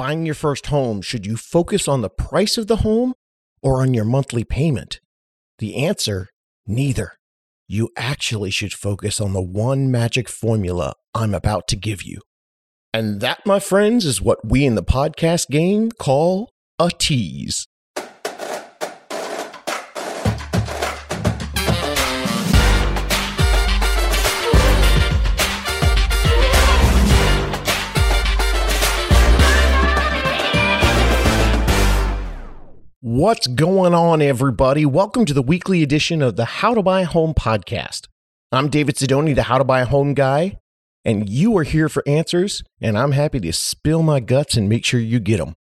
buying your first home, should you focus on the price of the home or on your monthly payment? The answer neither. You actually should focus on the one magic formula I'm about to give you. And that, my friends, is what we in the podcast game call a tease. What's going on, everybody? Welcome to the weekly edition of the How to Buy a Home podcast. I'm David Sidoni, the How to Buy a Home guy, and you are here for answers, and I'm happy to spill my guts and make sure you get them.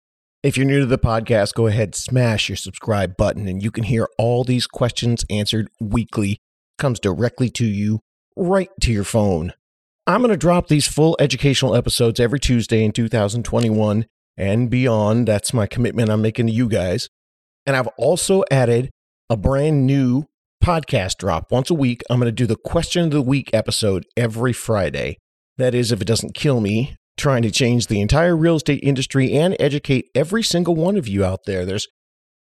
If you're new to the podcast, go ahead, smash your subscribe button, and you can hear all these questions answered weekly. Comes directly to you, right to your phone. I'm going to drop these full educational episodes every Tuesday in 2021 and beyond. That's my commitment I'm making to you guys. And I've also added a brand new podcast drop once a week. I'm going to do the question of the week episode every Friday. That is, if it doesn't kill me, trying to change the entire real estate industry and educate every single one of you out there. There's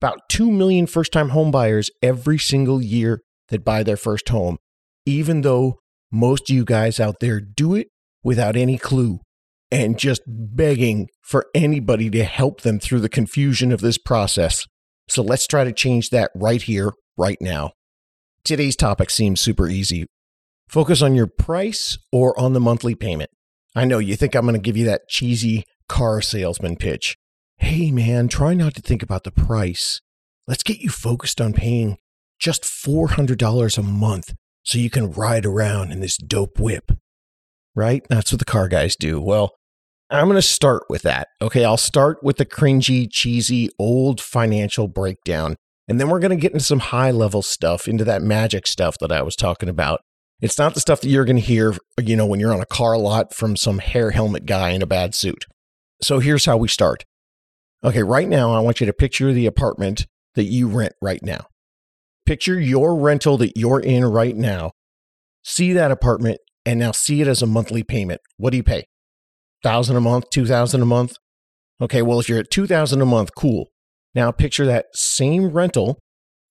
about 2 million first time home buyers every single year that buy their first home, even though most of you guys out there do it without any clue and just begging for anybody to help them through the confusion of this process. So let's try to change that right here, right now. Today's topic seems super easy. Focus on your price or on the monthly payment. I know you think I'm going to give you that cheesy car salesman pitch. Hey man, try not to think about the price. Let's get you focused on paying just $400 a month so you can ride around in this dope whip. Right? That's what the car guys do. Well, I'm going to start with that. Okay, I'll start with the cringy, cheesy, old financial breakdown. And then we're going to get into some high level stuff, into that magic stuff that I was talking about. It's not the stuff that you're going to hear, you know, when you're on a car lot from some hair helmet guy in a bad suit. So here's how we start. Okay, right now, I want you to picture the apartment that you rent right now. Picture your rental that you're in right now. See that apartment and now see it as a monthly payment. What do you pay? Thousand a month, two thousand a month. Okay, well, if you're at two thousand a month, cool. Now picture that same rental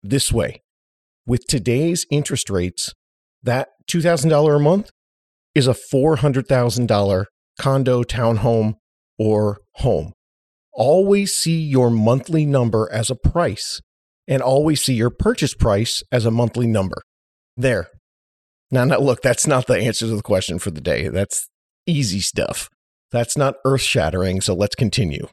this way. With today's interest rates, that two thousand dollar a month is a four hundred thousand dollar condo, townhome, or home. Always see your monthly number as a price, and always see your purchase price as a monthly number. There. Now, now look, that's not the answer to the question for the day. That's easy stuff. That's not earth shattering, so let's continue.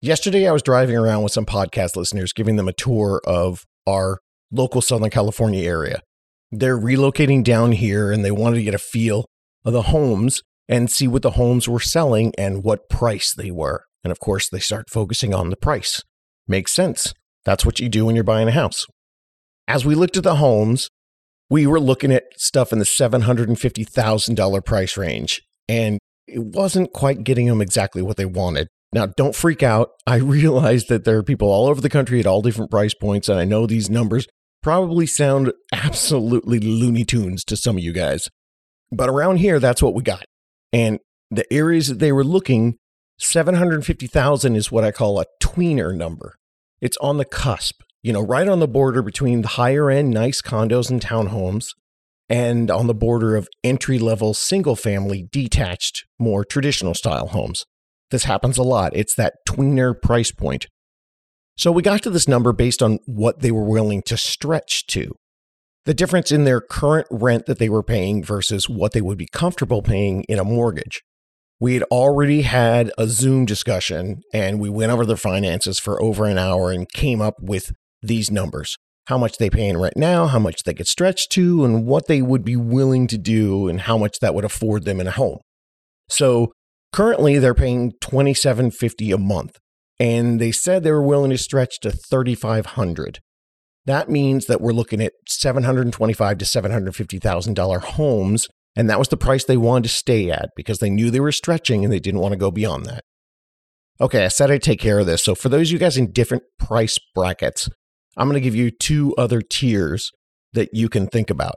Yesterday, I was driving around with some podcast listeners, giving them a tour of our local Southern California area. They're relocating down here and they wanted to get a feel of the homes and see what the homes were selling and what price they were. And of course, they start focusing on the price. Makes sense. That's what you do when you're buying a house. As we looked at the homes, we were looking at stuff in the $750,000 price range. And it wasn't quite getting them exactly what they wanted. Now, don't freak out. I realize that there are people all over the country at all different price points, and I know these numbers probably sound absolutely Looney Tunes to some of you guys. But around here, that's what we got. And the areas that they were looking, 750,000 is what I call a tweener number. It's on the cusp, you know, right on the border between the higher end nice condos and townhomes and on the border of entry level single family detached, more traditional style homes. This happens a lot. It's that tweener price point. So we got to this number based on what they were willing to stretch to. The difference in their current rent that they were paying versus what they would be comfortable paying in a mortgage. We had already had a Zoom discussion and we went over their finances for over an hour and came up with these numbers how much they pay in rent now, how much they could stretch to, and what they would be willing to do and how much that would afford them in a home. So currently they're paying 2750 a month and they said they were willing to stretch to 3500. That means that we're looking at 725 to 750,000 dollar homes and that was the price they wanted to stay at because they knew they were stretching and they didn't want to go beyond that. Okay, I said I'd take care of this. So for those of you guys in different price brackets, I'm going to give you two other tiers that you can think about.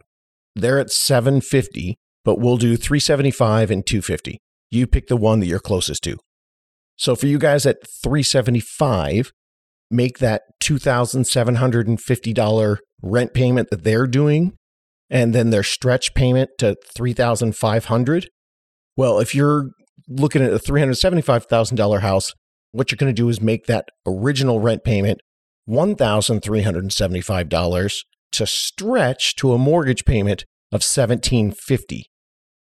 They're at 750, but we'll do 375 and 250. You pick the one that you're closest to. So for you guys at 375, make that $2,750 rent payment that they're doing and then their stretch payment to 3500 well if you're looking at a $375,000 house what you're going to do is make that original rent payment $1,375 to stretch to a mortgage payment of 1,750.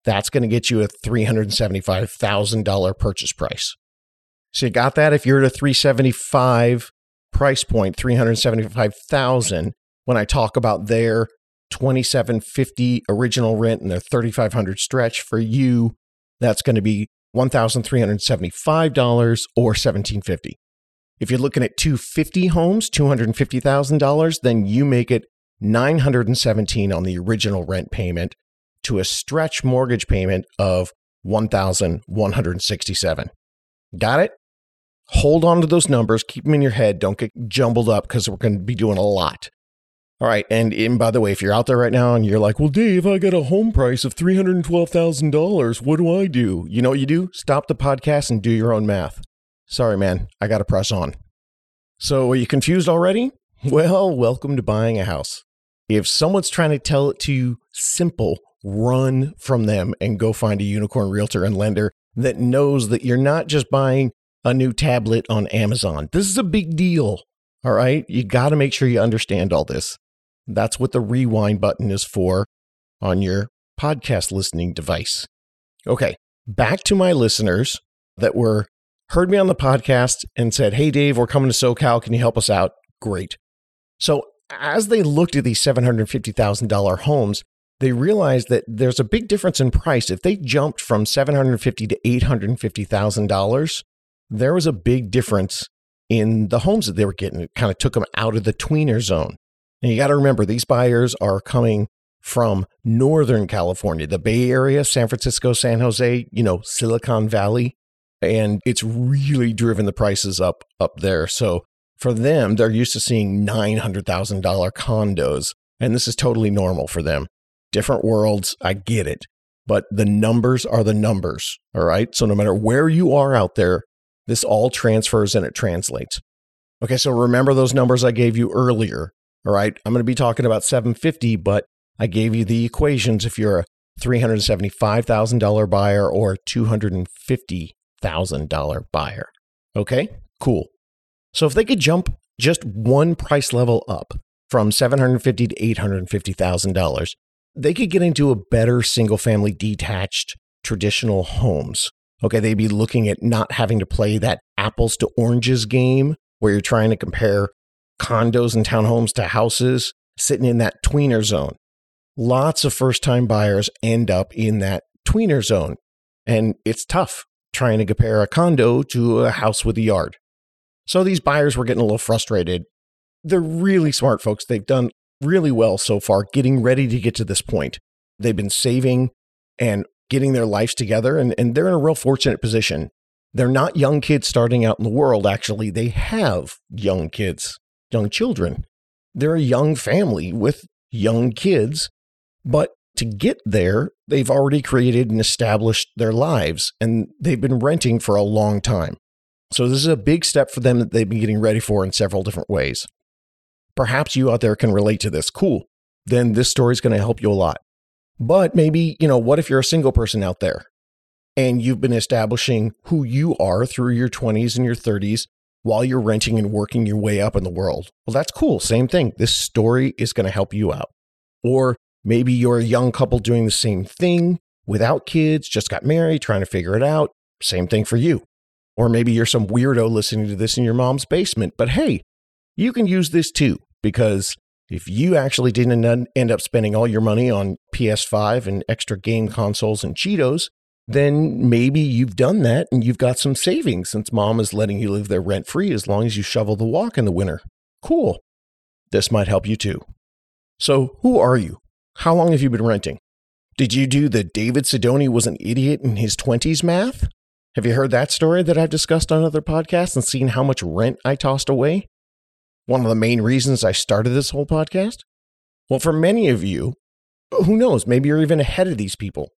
that's going to get you a $375,000 purchase price so you got that if you're at a 375 price point 375,000 when I talk about their 2750 original rent and their 3500 stretch for you that's going to be $1,375 or 1750. If you're looking at 250 homes, $250,000, then you make it 917 on the original rent payment to a stretch mortgage payment of 1167. Got it? Hold on to those numbers, keep them in your head, don't get jumbled up because we're going to be doing a lot. All right. And, and by the way, if you're out there right now and you're like, well, Dave, I got a home price of $312,000. What do I do? You know what you do? Stop the podcast and do your own math. Sorry, man. I got to press on. So, are you confused already? Well, welcome to buying a house. If someone's trying to tell it to you simple, run from them and go find a unicorn realtor and lender that knows that you're not just buying a new tablet on Amazon. This is a big deal. All right. You got to make sure you understand all this. That's what the rewind button is for on your podcast listening device. Okay, back to my listeners that were heard me on the podcast and said, "Hey Dave, we're coming to SoCal. Can you help us out?" Great. So, as they looked at these $750,000 homes, they realized that there's a big difference in price. If they jumped from 750 to $850,000, there was a big difference in the homes that they were getting. It kind of took them out of the tweener zone. And you got to remember, these buyers are coming from Northern California, the Bay Area, San Francisco, San Jose, you know, Silicon Valley. And it's really driven the prices up up there. So for them, they're used to seeing $900,000 condos. And this is totally normal for them. Different worlds, I get it. But the numbers are the numbers. All right. So no matter where you are out there, this all transfers and it translates. Okay. So remember those numbers I gave you earlier all right. I'm going to be talking about 750, but I gave you the equations if you're a $375,000 buyer or $250,000 buyer. Okay, cool. So if they could jump just one price level up from 750 to $850,000, they could get into a better single family detached traditional homes. Okay, they'd be looking at not having to play that apples to oranges game where you're trying to compare condos and townhomes to houses sitting in that tweener zone. Lots of first time buyers end up in that tweener zone. And it's tough trying to compare a condo to a house with a yard. So these buyers were getting a little frustrated. They're really smart folks. They've done really well so far getting ready to get to this point. They've been saving and getting their lives together, and, and they're in a real fortunate position. They're not young kids starting out in the world. Actually, they have young kids young children. They're a young family with young kids, but to get there, they've already created and established their lives and they've been renting for a long time. So, this is a big step for them that they've been getting ready for in several different ways. Perhaps you out there can relate to this. Cool. Then this story is going to help you a lot. But maybe, you know, what if you're a single person out there and you've been establishing who you are through your 20s and your 30s while you're renting and working your way up in the world. Well, that's cool. Same thing. This story is going to help you out. Or maybe you're a young couple doing the same thing without kids, just got married, trying to figure it out. Same thing for you. Or maybe you're some weirdo listening to this in your mom's basement. But hey, you can use this too, because if you actually didn't end up spending all your money on PS5 and extra game consoles and Cheetos, then maybe you've done that and you've got some savings since mom is letting you live there rent free as long as you shovel the walk in the winter. Cool. This might help you too. So, who are you? How long have you been renting? Did you do the David Sidoni was an idiot in his 20s math? Have you heard that story that I've discussed on other podcasts and seen how much rent I tossed away? One of the main reasons I started this whole podcast? Well, for many of you, who knows, maybe you're even ahead of these people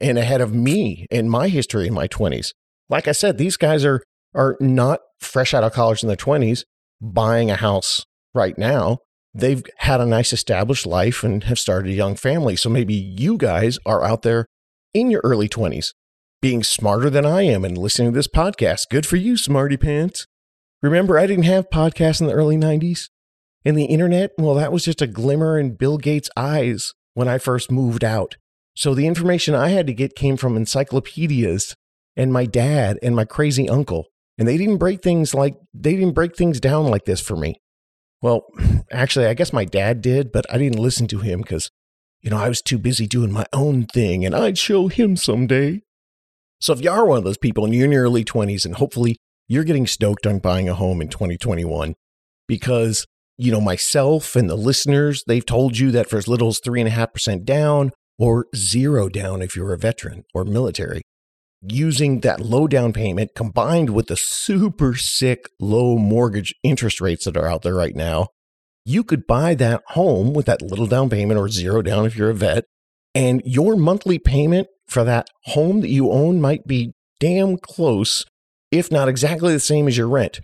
and ahead of me in my history in my 20s. Like I said, these guys are are not fresh out of college in their 20s buying a house right now. They've had a nice established life and have started a young family. So maybe you guys are out there in your early 20s being smarter than I am and listening to this podcast. Good for you, smarty pants. Remember, I didn't have podcasts in the early 90s. And the internet, well, that was just a glimmer in Bill Gates' eyes when I first moved out. So the information I had to get came from encyclopedias and my dad and my crazy uncle. And they didn't break things like, they didn't break things down like this for me. Well, actually, I guess my dad did, but I didn't listen to him because, you know, I was too busy doing my own thing and I'd show him someday. So if you are one of those people and you're in your early 20s and hopefully you're getting stoked on buying a home in 2021 because, you know, myself and the listeners, they've told you that for as little as 3.5% down or zero down if you're a veteran or military, using that low down payment combined with the super sick low mortgage interest rates that are out there right now, you could buy that home with that little down payment or zero down if you're a vet. And your monthly payment for that home that you own might be damn close if not exactly the same as your rent.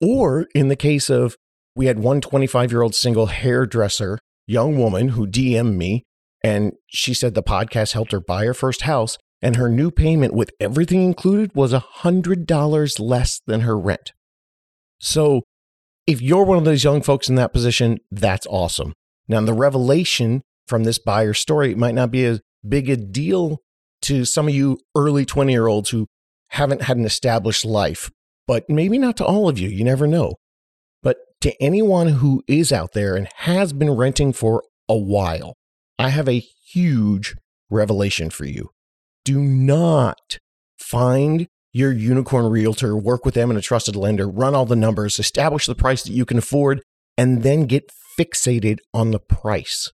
Or in the case of, we had one 25 year old single hairdresser, young woman who DM'd me, and she said the podcast helped her buy her first house, and her new payment with everything included was $100 less than her rent. So if you're one of those young folks in that position, that's awesome. Now, the revelation from this buyer story might not be as big a deal to some of you early 20 year olds who haven't had an established life, but maybe not to all of you. You never know. But to anyone who is out there and has been renting for a while, I have a huge revelation for you. Do not find your unicorn realtor, work with them and a trusted lender, run all the numbers, establish the price that you can afford, and then get fixated on the price.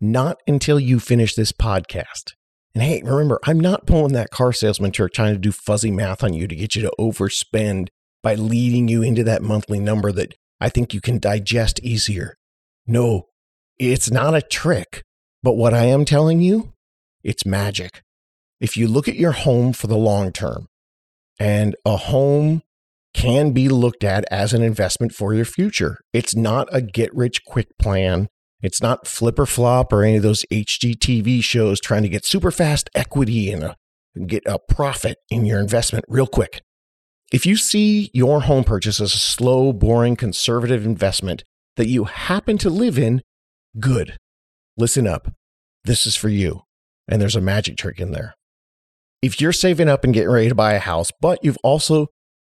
Not until you finish this podcast. And hey, remember, I'm not pulling that car salesman trick trying to do fuzzy math on you to get you to overspend by leading you into that monthly number that I think you can digest easier. No, it's not a trick. But what I am telling you, it's magic. If you look at your home for the long term, and a home can be looked at as an investment for your future, it's not a get rich quick plan it's not flip or flop or any of those HGTV shows trying to get super fast equity and, a, and get a profit in your investment real quick. If you see your home purchase as a slow, boring, conservative investment that you happen to live in, good. Listen up. This is for you. And there's a magic trick in there. If you're saving up and getting ready to buy a house, but you've also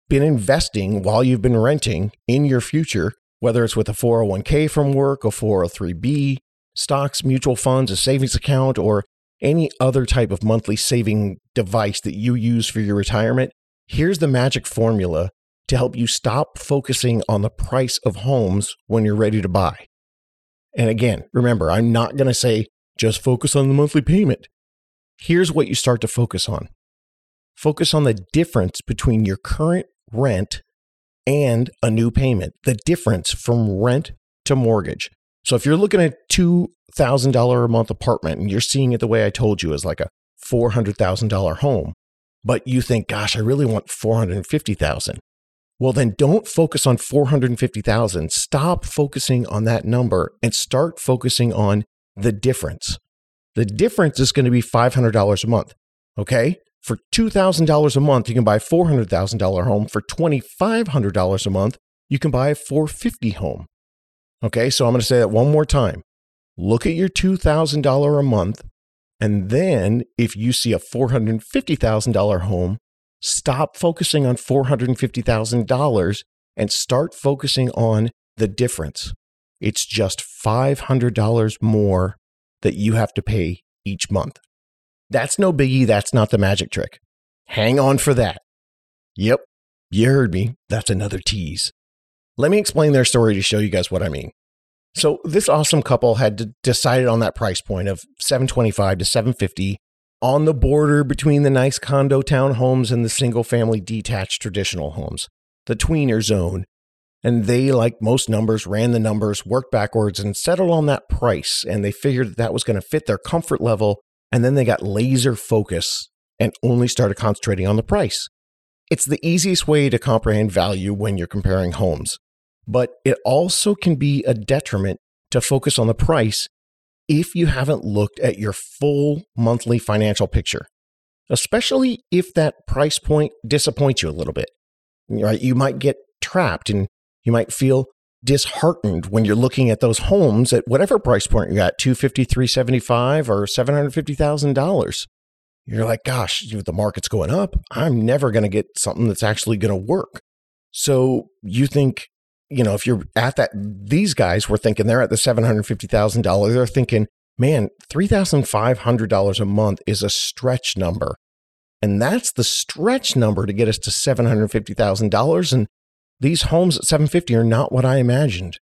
been investing while you've been renting in your future, whether it's with a 401k from work, a 403b, stocks, mutual funds, a savings account, or any other type of monthly saving device that you use for your retirement, here's the magic formula to help you stop focusing on the price of homes when you're ready to buy. And again, remember, I'm not going to say just focus on the monthly payment. Here's what you start to focus on focus on the difference between your current rent and a new payment, the difference from rent to mortgage. So if you're looking at $2,000 a month apartment and you're seeing it the way I told you as like a $400,000 home, but you think, gosh, I really want 450,000. Well, then don't focus on 450,000. Stop focusing on that number and start focusing on the difference. The difference is going to be $500 a month. Okay. For $2,000 a month, you can buy a $400,000 home. For $2,500 a month, you can buy a 450 home. Okay, so I'm going to say that one more time. Look at your $2,000 a month, and then if you see a $450,000 home, stop focusing on $450,000 and start focusing on the difference. It's just $500 more that you have to pay each month. That's no biggie. That's not the magic trick. Hang on for that. Yep, you heard me. That's another tease. Let me explain their story to show you guys what I mean. So this awesome couple had decided on that price point of 725 to 750 on the border between the nice condo townhomes and the single family detached traditional homes, the tweener zone. And they, like most numbers, ran the numbers, worked backwards, and settled on that price. And they figured that, that was going to fit their comfort level and then they got laser focus and only started concentrating on the price. It's the easiest way to comprehend value when you're comparing homes, but it also can be a detriment to focus on the price if you haven't looked at your full monthly financial picture, especially if that price point disappoints you a little bit. Right? You might get trapped and you might feel disheartened when you're looking at those homes at whatever price point you're at 250 375 or $750000 you're like gosh the market's going up. I'm never going to get something that's actually going to work. So you think you know if you're at that these guys were thinking they're at the $750000 they're thinking man $3500 a month is a stretch number. And that's the stretch number to get us to $750000 and these homes at 750 are not what I imagined.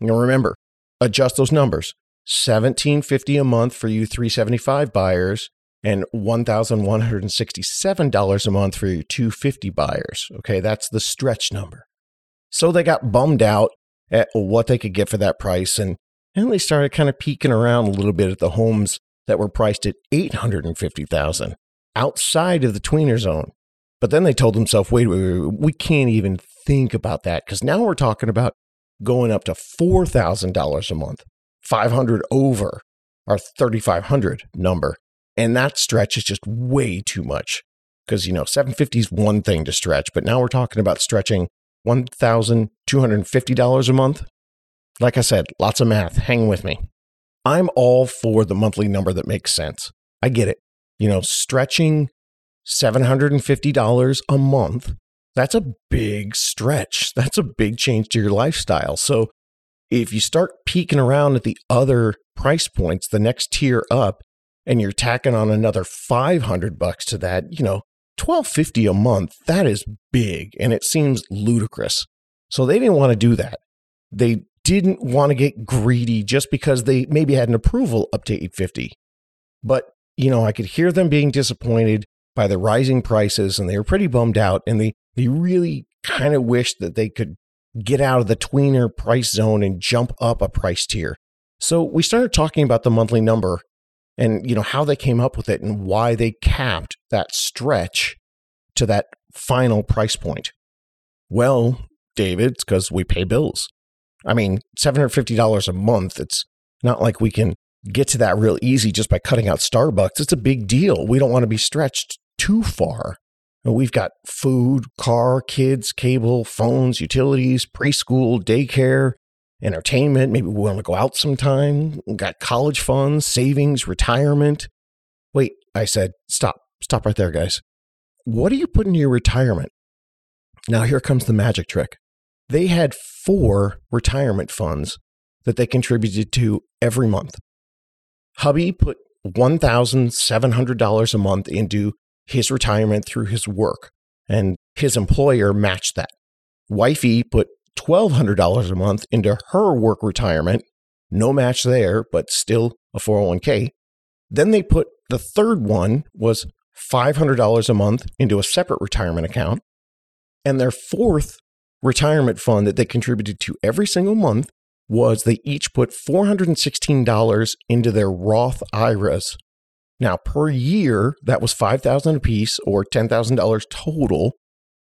Now remember, adjust those numbers. 1750 a month for you 375 buyers and $1,167 a month for your 250 buyers. Okay, that's the stretch number. So they got bummed out at what they could get for that price and and they started kind of peeking around a little bit at the homes that were priced at 850,000 outside of the tweener zone. But then they told themselves, wait, wait, wait, we can't even think about that because now we're talking about going up to $4,000 a month, 500 over our 3,500 number. And that stretch is just way too much because, you know, 750 is one thing to stretch, but now we're talking about stretching $1,250 a month. Like I said, lots of math. Hang with me. I'm all for the monthly number that makes sense. I get it. You know, stretching $750 a month, that's a big stretch. That's a big change to your lifestyle. So if you start peeking around at the other price points, the next tier up, and you're tacking on another 500 bucks to that, you know, 1250 a month, that is big and it seems ludicrous. So they didn't want to do that. They didn't want to get greedy just because they maybe had an approval up to 850. But, you know, I could hear them being disappointed by the rising prices and they were pretty bummed out and they, they really kind of wish that they could get out of the tweener price zone and jump up a price tier. So we started talking about the monthly number and you know how they came up with it and why they capped that stretch to that final price point. Well, David, it's because we pay bills. I mean, $750 a month, it's not like we can get to that real easy just by cutting out Starbucks. It's a big deal. We don't want to be stretched too far. We've got food, car, kids, cable, phones, utilities, preschool, daycare, entertainment. Maybe we want to go out sometime. We've got college funds, savings, retirement. Wait, I said, stop, stop right there, guys. What are you putting in your retirement? Now, here comes the magic trick. They had four retirement funds that they contributed to every month. Hubby put $1,700 a month into his retirement through his work, and his employer matched that. Wifey put $1,200 a month into her work retirement, no match there, but still a 401k. Then they put the third one was $500 a month into a separate retirement account. And their fourth retirement fund that they contributed to every single month was they each put $416 into their Roth IRAs. Now, per year, that was 5000 apiece or $10,000 total.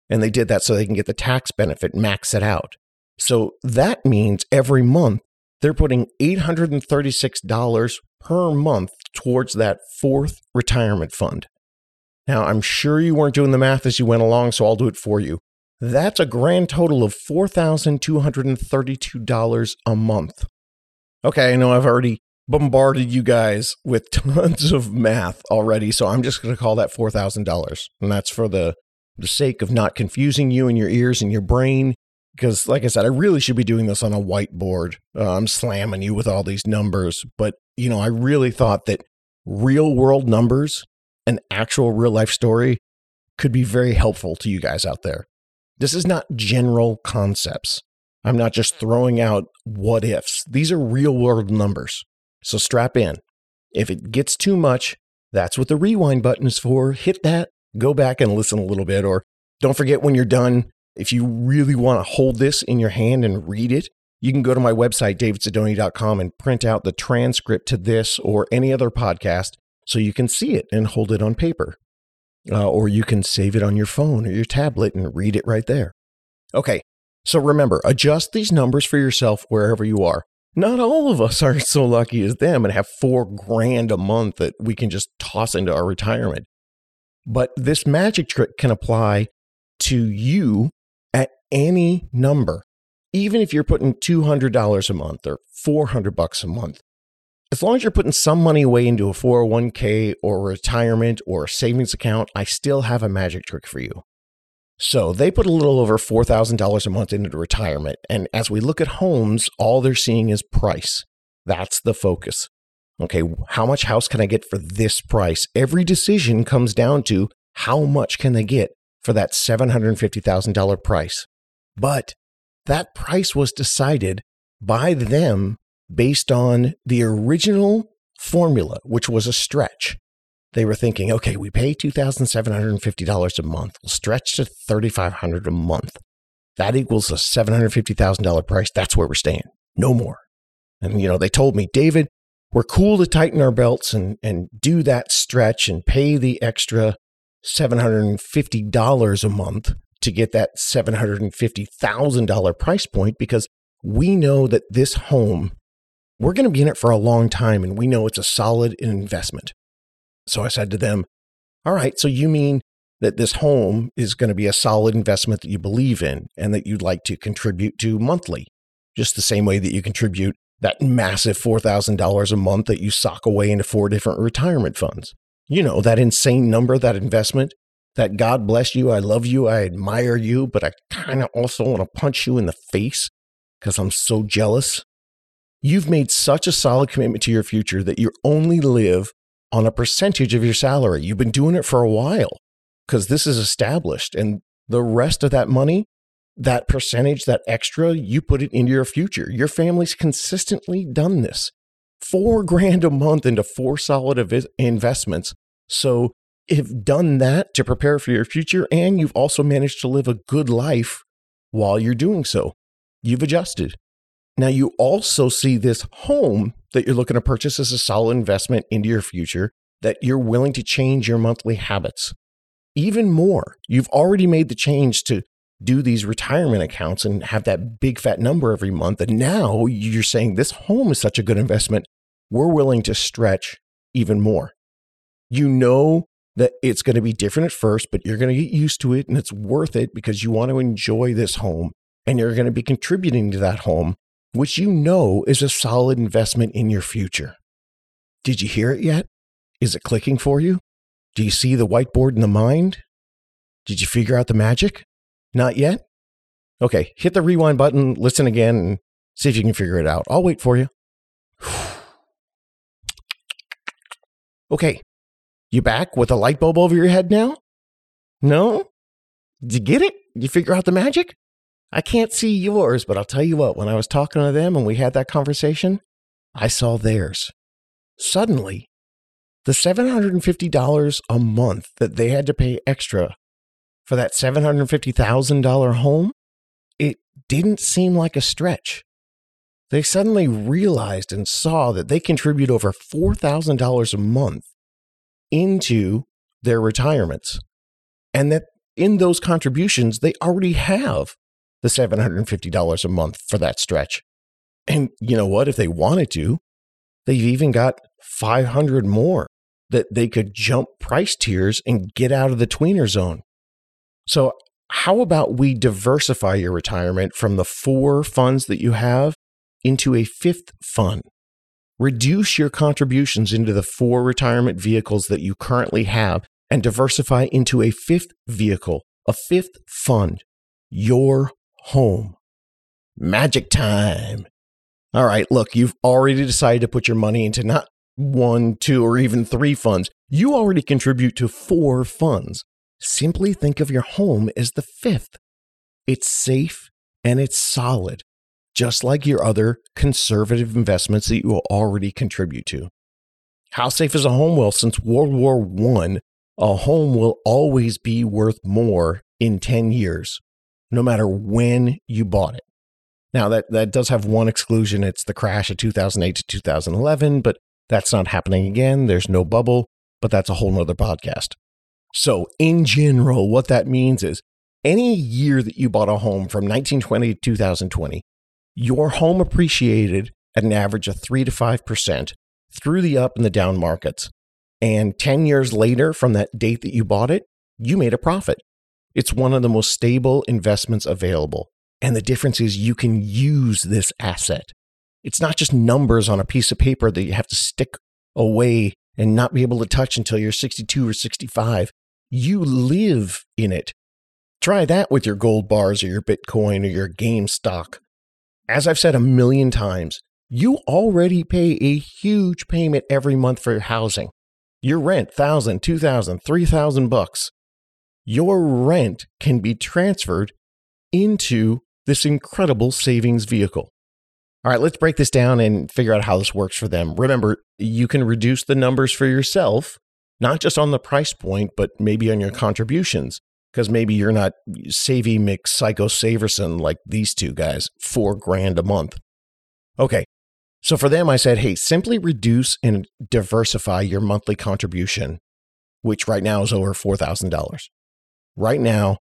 And they did that so they can get the tax benefit, max it out. So that means every month they're putting $836 per month towards that fourth retirement fund. Now, I'm sure you weren't doing the math as you went along, so I'll do it for you. That's a grand total of $4,232 a month. Okay, I know I've already bombarded you guys with tons of math already, so I'm just going to call that $4,000. And that's for the, the sake of not confusing you in your ears and your brain. Because, like I said, I really should be doing this on a whiteboard. Uh, I'm slamming you with all these numbers. But, you know, I really thought that real world numbers, an actual real life story, could be very helpful to you guys out there. This is not general concepts. I'm not just throwing out what ifs. These are real world numbers. So strap in. If it gets too much, that's what the rewind button is for. Hit that, go back and listen a little bit. Or don't forget when you're done, if you really want to hold this in your hand and read it, you can go to my website, davidsidoni.com, and print out the transcript to this or any other podcast so you can see it and hold it on paper. uh, or you can save it on your phone or your tablet and read it right there. Okay, so remember, adjust these numbers for yourself wherever you are. Not all of us are so lucky as them and have four grand a month that we can just toss into our retirement. But this magic trick can apply to you at any number, even if you're putting $200 a month or 400 bucks a month. As long as you're putting some money away into a 401k or retirement or a savings account, I still have a magic trick for you. So they put a little over $4,000 a month into retirement. And as we look at homes, all they're seeing is price. That's the focus. Okay, how much house can I get for this price? Every decision comes down to how much can they get for that $750,000 price. But that price was decided by them based on the original formula, which was a stretch. They were thinking, okay, we pay $2,750 a month. We'll stretch to $3,500 a month. That equals a $750,000 price. That's where we're staying. No more. And, you know, they told me, David, we're cool to tighten our belts and, and do that stretch and pay the extra $750 a month to get that $750,000 price point because we know that this home we're going to be in it for a long time and we know it's a solid investment. So I said to them, All right, so you mean that this home is going to be a solid investment that you believe in and that you'd like to contribute to monthly, just the same way that you contribute that massive $4,000 a month that you sock away into four different retirement funds. You know, that insane number, that investment, that God bless you, I love you, I admire you, but I kind of also want to punch you in the face because I'm so jealous You've made such a solid commitment to your future that you only live on a percentage of your salary. You've been doing it for a while because this is established. And the rest of that money, that percentage, that extra, you put it into your future. Your family's consistently done this. Four grand a month into four solid investments. So you've done that to prepare for your future, and you've also managed to live a good life while you're doing so. You've adjusted. Now, you also see this home that you're looking to purchase as a solid investment into your future, that you're willing to change your monthly habits. Even more, you've already made the change to do these retirement accounts and have that big fat number every month. And now you're saying this home is such a good investment, we're willing to stretch even more. You know that it's going to be different at first, but you're going to get used to it and it's worth it because you want to enjoy this home and you're going to be contributing to that home which you know is a solid investment in your future. Did you hear it yet? Is it clicking for you? Do you see the whiteboard in the mind? Did you figure out the magic? Not yet? Okay, hit the rewind button, listen again, and see if you can figure it out. I'll wait for you. okay, you back with a light bulb over your head now? No? Did you get it? Did you figure out the magic? I can't see yours, but I'll tell you what, when I was talking to them and we had that conversation, I saw theirs. Suddenly, the $750 a month that they had to pay extra for that $750,000 home, it didn't seem like a stretch. They suddenly realized and saw that they contribute over $4,000 a month into their retirements, and that in those contributions, they already have the $750 a month for that stretch. And you know what? If they wanted to, they've even got 500 more that they could jump price tiers and get out of the tweener zone. So, how about we diversify your retirement from the four funds that you have into a fifth fund? Reduce your contributions into the four retirement vehicles that you currently have and diversify into a fifth vehicle, a fifth fund, your home. Magic time. All right, look, you've already decided to put your money into not one, two, or even three funds. You already contribute to four funds. Simply think of your home as the fifth. It's safe and it's solid, just like your other conservative investments that you already contribute to. How safe is a home? Well, since World War I, a home will always be worth more in 10 years no matter when you bought it. Now that that does have one exclusion. It's the crash of 2008 to 2011, but that's not happening again. There's no bubble, but that's a whole nother podcast. So, in general, what that means is any year that you bought a home from 1920 to 2020, your home appreciated at an average of 3 to 5% through the up and the down markets. And 10 years later, from that date that you bought it, you made a profit. It's one of the most stable investments available. And the difference is you can use this asset. It's not just numbers on a piece of paper that you have to stick away and not be able to touch until you're 62 or 65. You live in it. Try that with your gold bars or your Bitcoin or your GameStop. As I've said a million times, you already pay a huge payment every month for your housing. Your rent, thousand, two thousand, three thousand bucks. Your rent can be transferred into this incredible savings vehicle. All right, let's break this down and figure out how this works for them. Remember, you can reduce the numbers for yourself, not just on the price point, but maybe on your contributions, because maybe you're not saving McPsycho Saverson like these two guys, four grand a month. Okay, so for them, I said, hey, simply reduce and diversify your monthly contribution, which right now is over $4,000. Right now,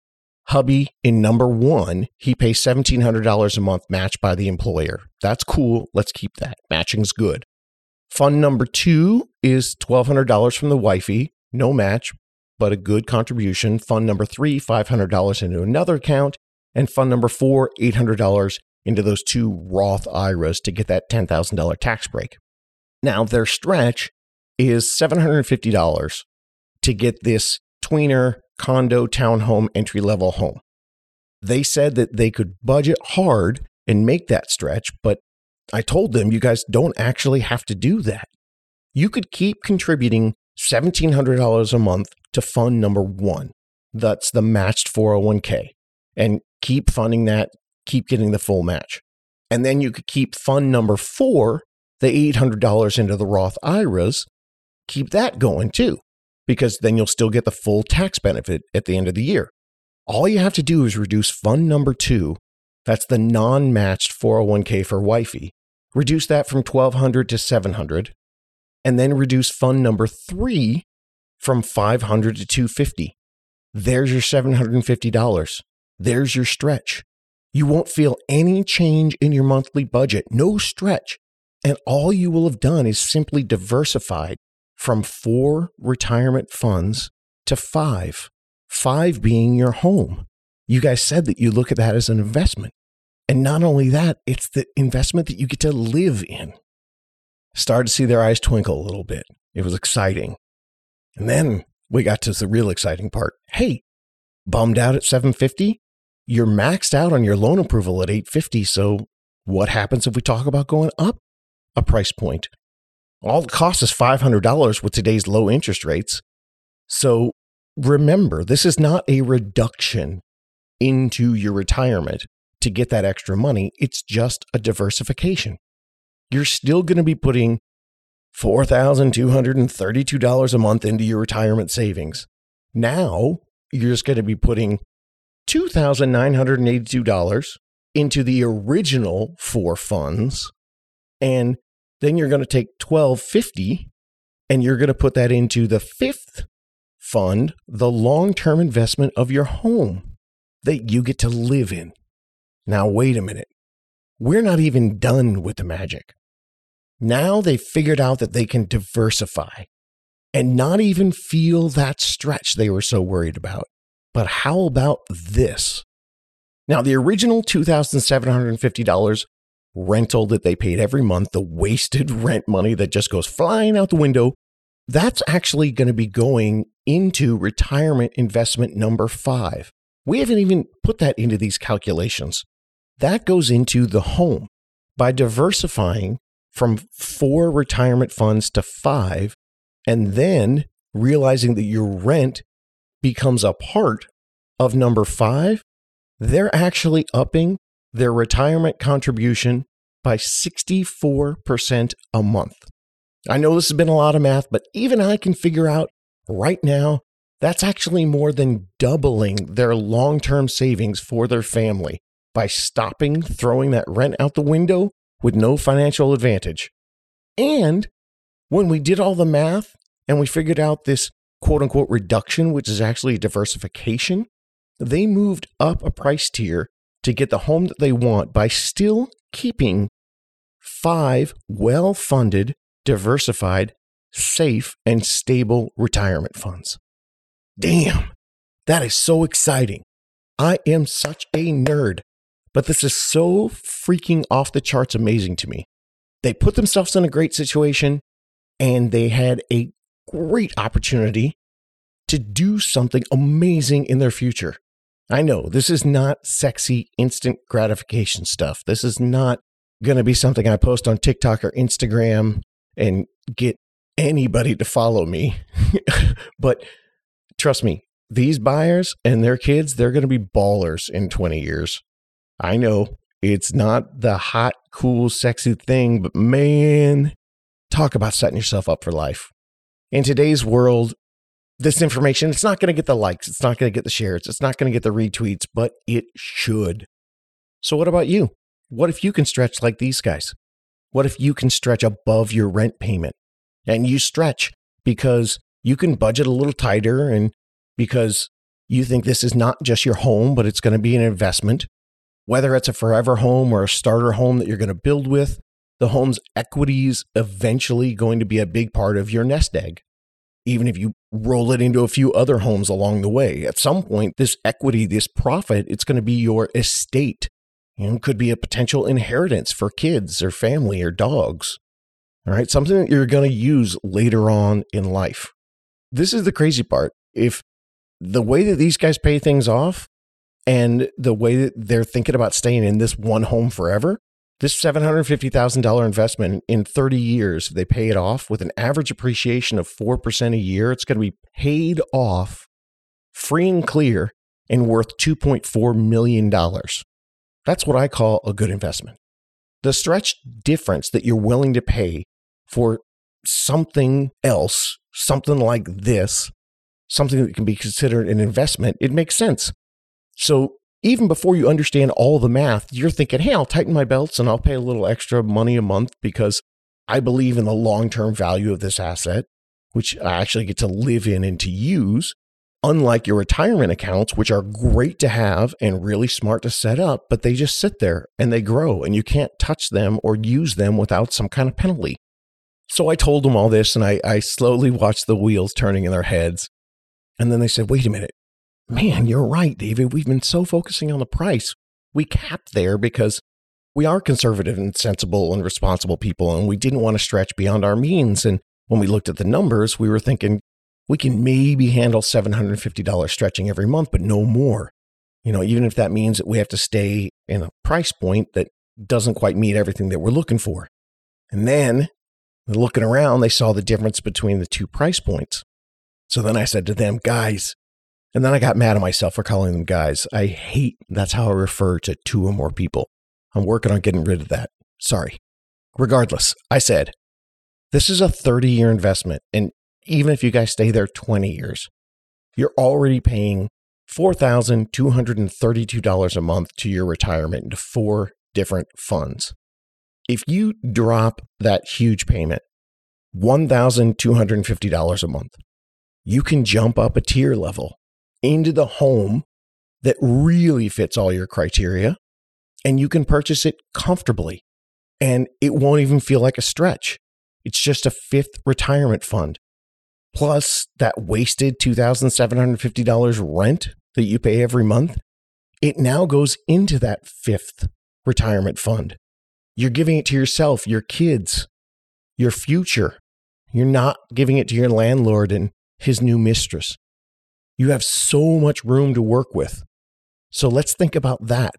hubby in number one, he pays $1,700 a month matched by the employer. That's cool. Let's keep that. Matching's good. Fund number two is $1,200 from the wifey, no match, but a good contribution. Fund number three, $500 into another account. And fund number four, $800 into those two Roth IRAs to get that $10,000 tax break. Now, their stretch is $750 to get this tweener condo townhome entry level home. They said that they could budget hard and make that stretch, but I told them you guys don't actually have to do that. You could keep contributing $1,700 a month to fund number one. That's the matched 401k. And keep funding that, keep getting the full match. And then you could keep fund number four, the $800 into the Roth IRAs, keep that going too because then you'll still get the full tax benefit at the end of the year. All you have to do is reduce fund number two, that's the non matched 401k for wifey, reduce that from 1200 to 700, and then reduce fund number three from 500 to 250. There's your $750. There's your stretch. You won't feel any change in your monthly budget, no stretch. And all you will have done is simply diversified from four retirement funds to five, five being your home. You guys said that you look at that as an investment. And not only that, it's the investment that you get to live in. Started to see their eyes twinkle a little bit. It was exciting. And then we got to the real exciting part. Hey, bummed out at 750? You're maxed out on your loan approval at 850. So what happens if we talk about going up a price point? All it costs is $500 with today's low interest rates. So remember, this is not a reduction into your retirement to get that extra money. It's just a diversification. You're still going to be putting $4,232 a month into your retirement savings. Now you're just going to be putting $2,982 into the original four funds and then you're going to take 1250 and you're going to put that into the fifth fund, the long-term investment of your home that you get to live in. Now wait a minute. We're not even done with the magic. Now they've figured out that they can diversify and not even feel that stretch they were so worried about. But how about this? Now, the original $2,750 rental that they paid every month, the wasted rent money that just goes flying out the window, that's actually going to be going into retirement investment number five. We haven't even put that into these calculations. That goes into the home. By diversifying from four retirement funds to five, and then realizing that your rent becomes a part of number five, they're actually upping their retirement contribution by 64% a month. I know this has been a lot of math, but even I can figure out right now that's actually more than doubling their long term savings for their family by stopping throwing that rent out the window with no financial advantage. And when we did all the math and we figured out this quote unquote reduction, which is actually diversification, they moved up a price tier to get the home that they want by still keeping five well funded, diversified, safe, and stable retirement funds. Damn, that is so exciting. I am such a nerd, but this is so freaking off the charts amazing to me. They put themselves in a great situation and they had a great opportunity to do something amazing in their future. I know this is not sexy instant gratification stuff. This is not going to be something I post on TikTok or Instagram and get anybody to follow me. but trust me, these buyers and their kids, they're going to be ballers in 20 years. I know it's not the hot, cool, sexy thing, but man, talk about setting yourself up for life. In today's world, this information, it's not going to get the likes, it's not going to get the shares, it's not going to get the retweets, but it should. So, what about you? What if you can stretch like these guys? What if you can stretch above your rent payment? And you stretch because you can budget a little tighter and because you think this is not just your home, but it's going to be an investment. Whether it's a forever home or a starter home that you're going to build with, the home's equity is eventually going to be a big part of your nest egg even if you roll it into a few other homes along the way. At some point, this equity, this profit, it's going to be your estate. Know, could be a potential inheritance for kids or family or dogs. All right, something that you're going to use later on in life. This is the crazy part. If the way that these guys pay things off and the way that they're thinking about staying in this one home forever, this $750,000 investment in 30 years, if they pay it off with an average appreciation of 4% a year. It's going to be paid off free and clear and worth $2.4 million. That's what I call a good investment. The stretch difference that you're willing to pay for something else, something like this, something that can be considered an investment, it makes sense. So even before you understand all the math, you're thinking, hey, I'll tighten my belts and I'll pay a little extra money a month because I believe in the long term value of this asset, which I actually get to live in and to use. Unlike your retirement accounts, which are great to have and really smart to set up, but they just sit there and they grow and you can't touch them or use them without some kind of penalty. So I told them all this and I, I slowly watched the wheels turning in their heads. And then they said, wait a minute, man, you're right, David. We've been so focusing on the price. We capped there because we are conservative and sensible and responsible people, and we didn't want to stretch beyond our means. And when we looked at the numbers, we were thinking we can maybe handle $750 stretching every month, but no more. You know, even if that means that we have to stay in a price point that doesn't quite meet everything that we're looking for. And then looking around, they saw the difference between the two price points. So then I said to them, guys, and then I got mad at myself for calling them guys. I hate that's how I refer to two or more people. I'm working on getting rid of that. Sorry. Regardless, I said, this is a 30 year investment. And even if you guys stay there 20 years, you're already paying $4,232 a month to your retirement into four different funds. If you drop that huge payment, $1,250 a month, you can jump up a tier level into the home that really fits all your criteria and you can purchase it comfortably and it won't even feel like a stretch. It's just a fifth retirement fund plus that wasted $2,750 rent that you pay every month. It now goes into that fifth retirement fund. You're giving it to yourself, your kids, your future. You're not giving it to your landlord and his new mistress. You have so much room to work with. So let's think about that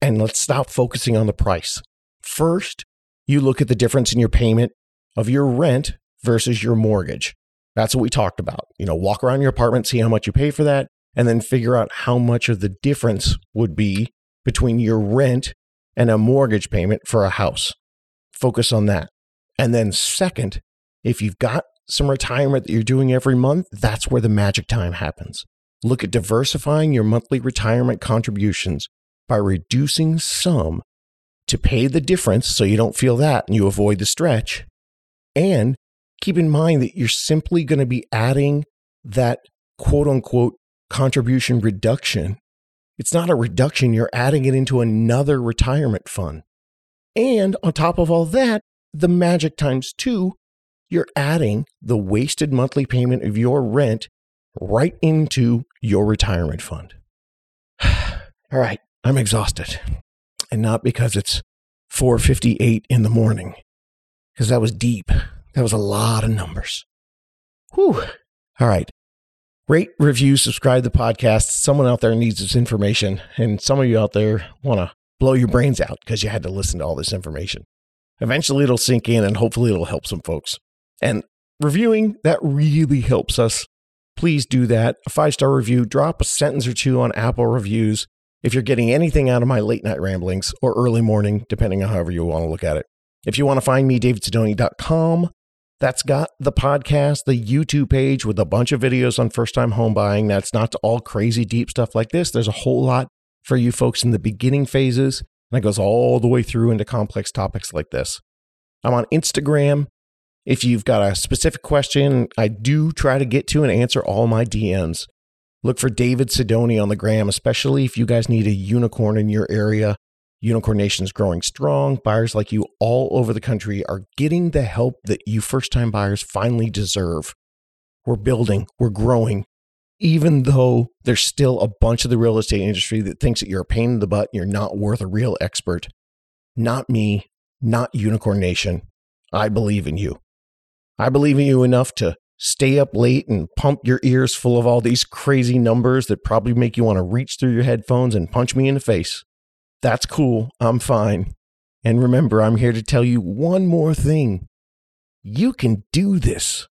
and let's stop focusing on the price. First, you look at the difference in your payment of your rent versus your mortgage. That's what we talked about. You know, walk around your apartment, see how much you pay for that, and then figure out how much of the difference would be between your rent and a mortgage payment for a house. Focus on that. And then, second, if you've got some retirement that you're doing every month, that's where the magic time happens. Look at diversifying your monthly retirement contributions by reducing some to pay the difference so you don't feel that and you avoid the stretch. And keep in mind that you're simply going to be adding that quote unquote contribution reduction, it's not a reduction. You're adding it into another retirement fund. And on top of all that, the magic times two, you're adding the wasted monthly payment of your rent right into your retirement fund. all right, I'm exhausted. And not because it's 4:58 in the morning. Cuz that was deep. That was a lot of numbers. Whew. All right. Rate, review, subscribe to the podcast. Someone out there needs this information, and some of you out there want to blow your brains out because you had to listen to all this information. Eventually, it'll sink in, and hopefully, it'll help some folks. And reviewing, that really helps us. Please do that. A five star review, drop a sentence or two on Apple reviews if you're getting anything out of my late night ramblings or early morning, depending on however you want to look at it. If you want to find me, davidsidoni.com. That's got the podcast, the YouTube page with a bunch of videos on first time home buying. That's not all crazy deep stuff like this. There's a whole lot for you folks in the beginning phases, and it goes all the way through into complex topics like this. I'm on Instagram. If you've got a specific question, I do try to get to and answer all my DMs. Look for David Sidoni on the gram, especially if you guys need a unicorn in your area. Unicorn Nation is growing strong. Buyers like you all over the country are getting the help that you first time buyers finally deserve. We're building, we're growing, even though there's still a bunch of the real estate industry that thinks that you're a pain in the butt and you're not worth a real expert. Not me, not Unicorn Nation. I believe in you. I believe in you enough to stay up late and pump your ears full of all these crazy numbers that probably make you want to reach through your headphones and punch me in the face. That's cool. I'm fine. And remember, I'm here to tell you one more thing. You can do this.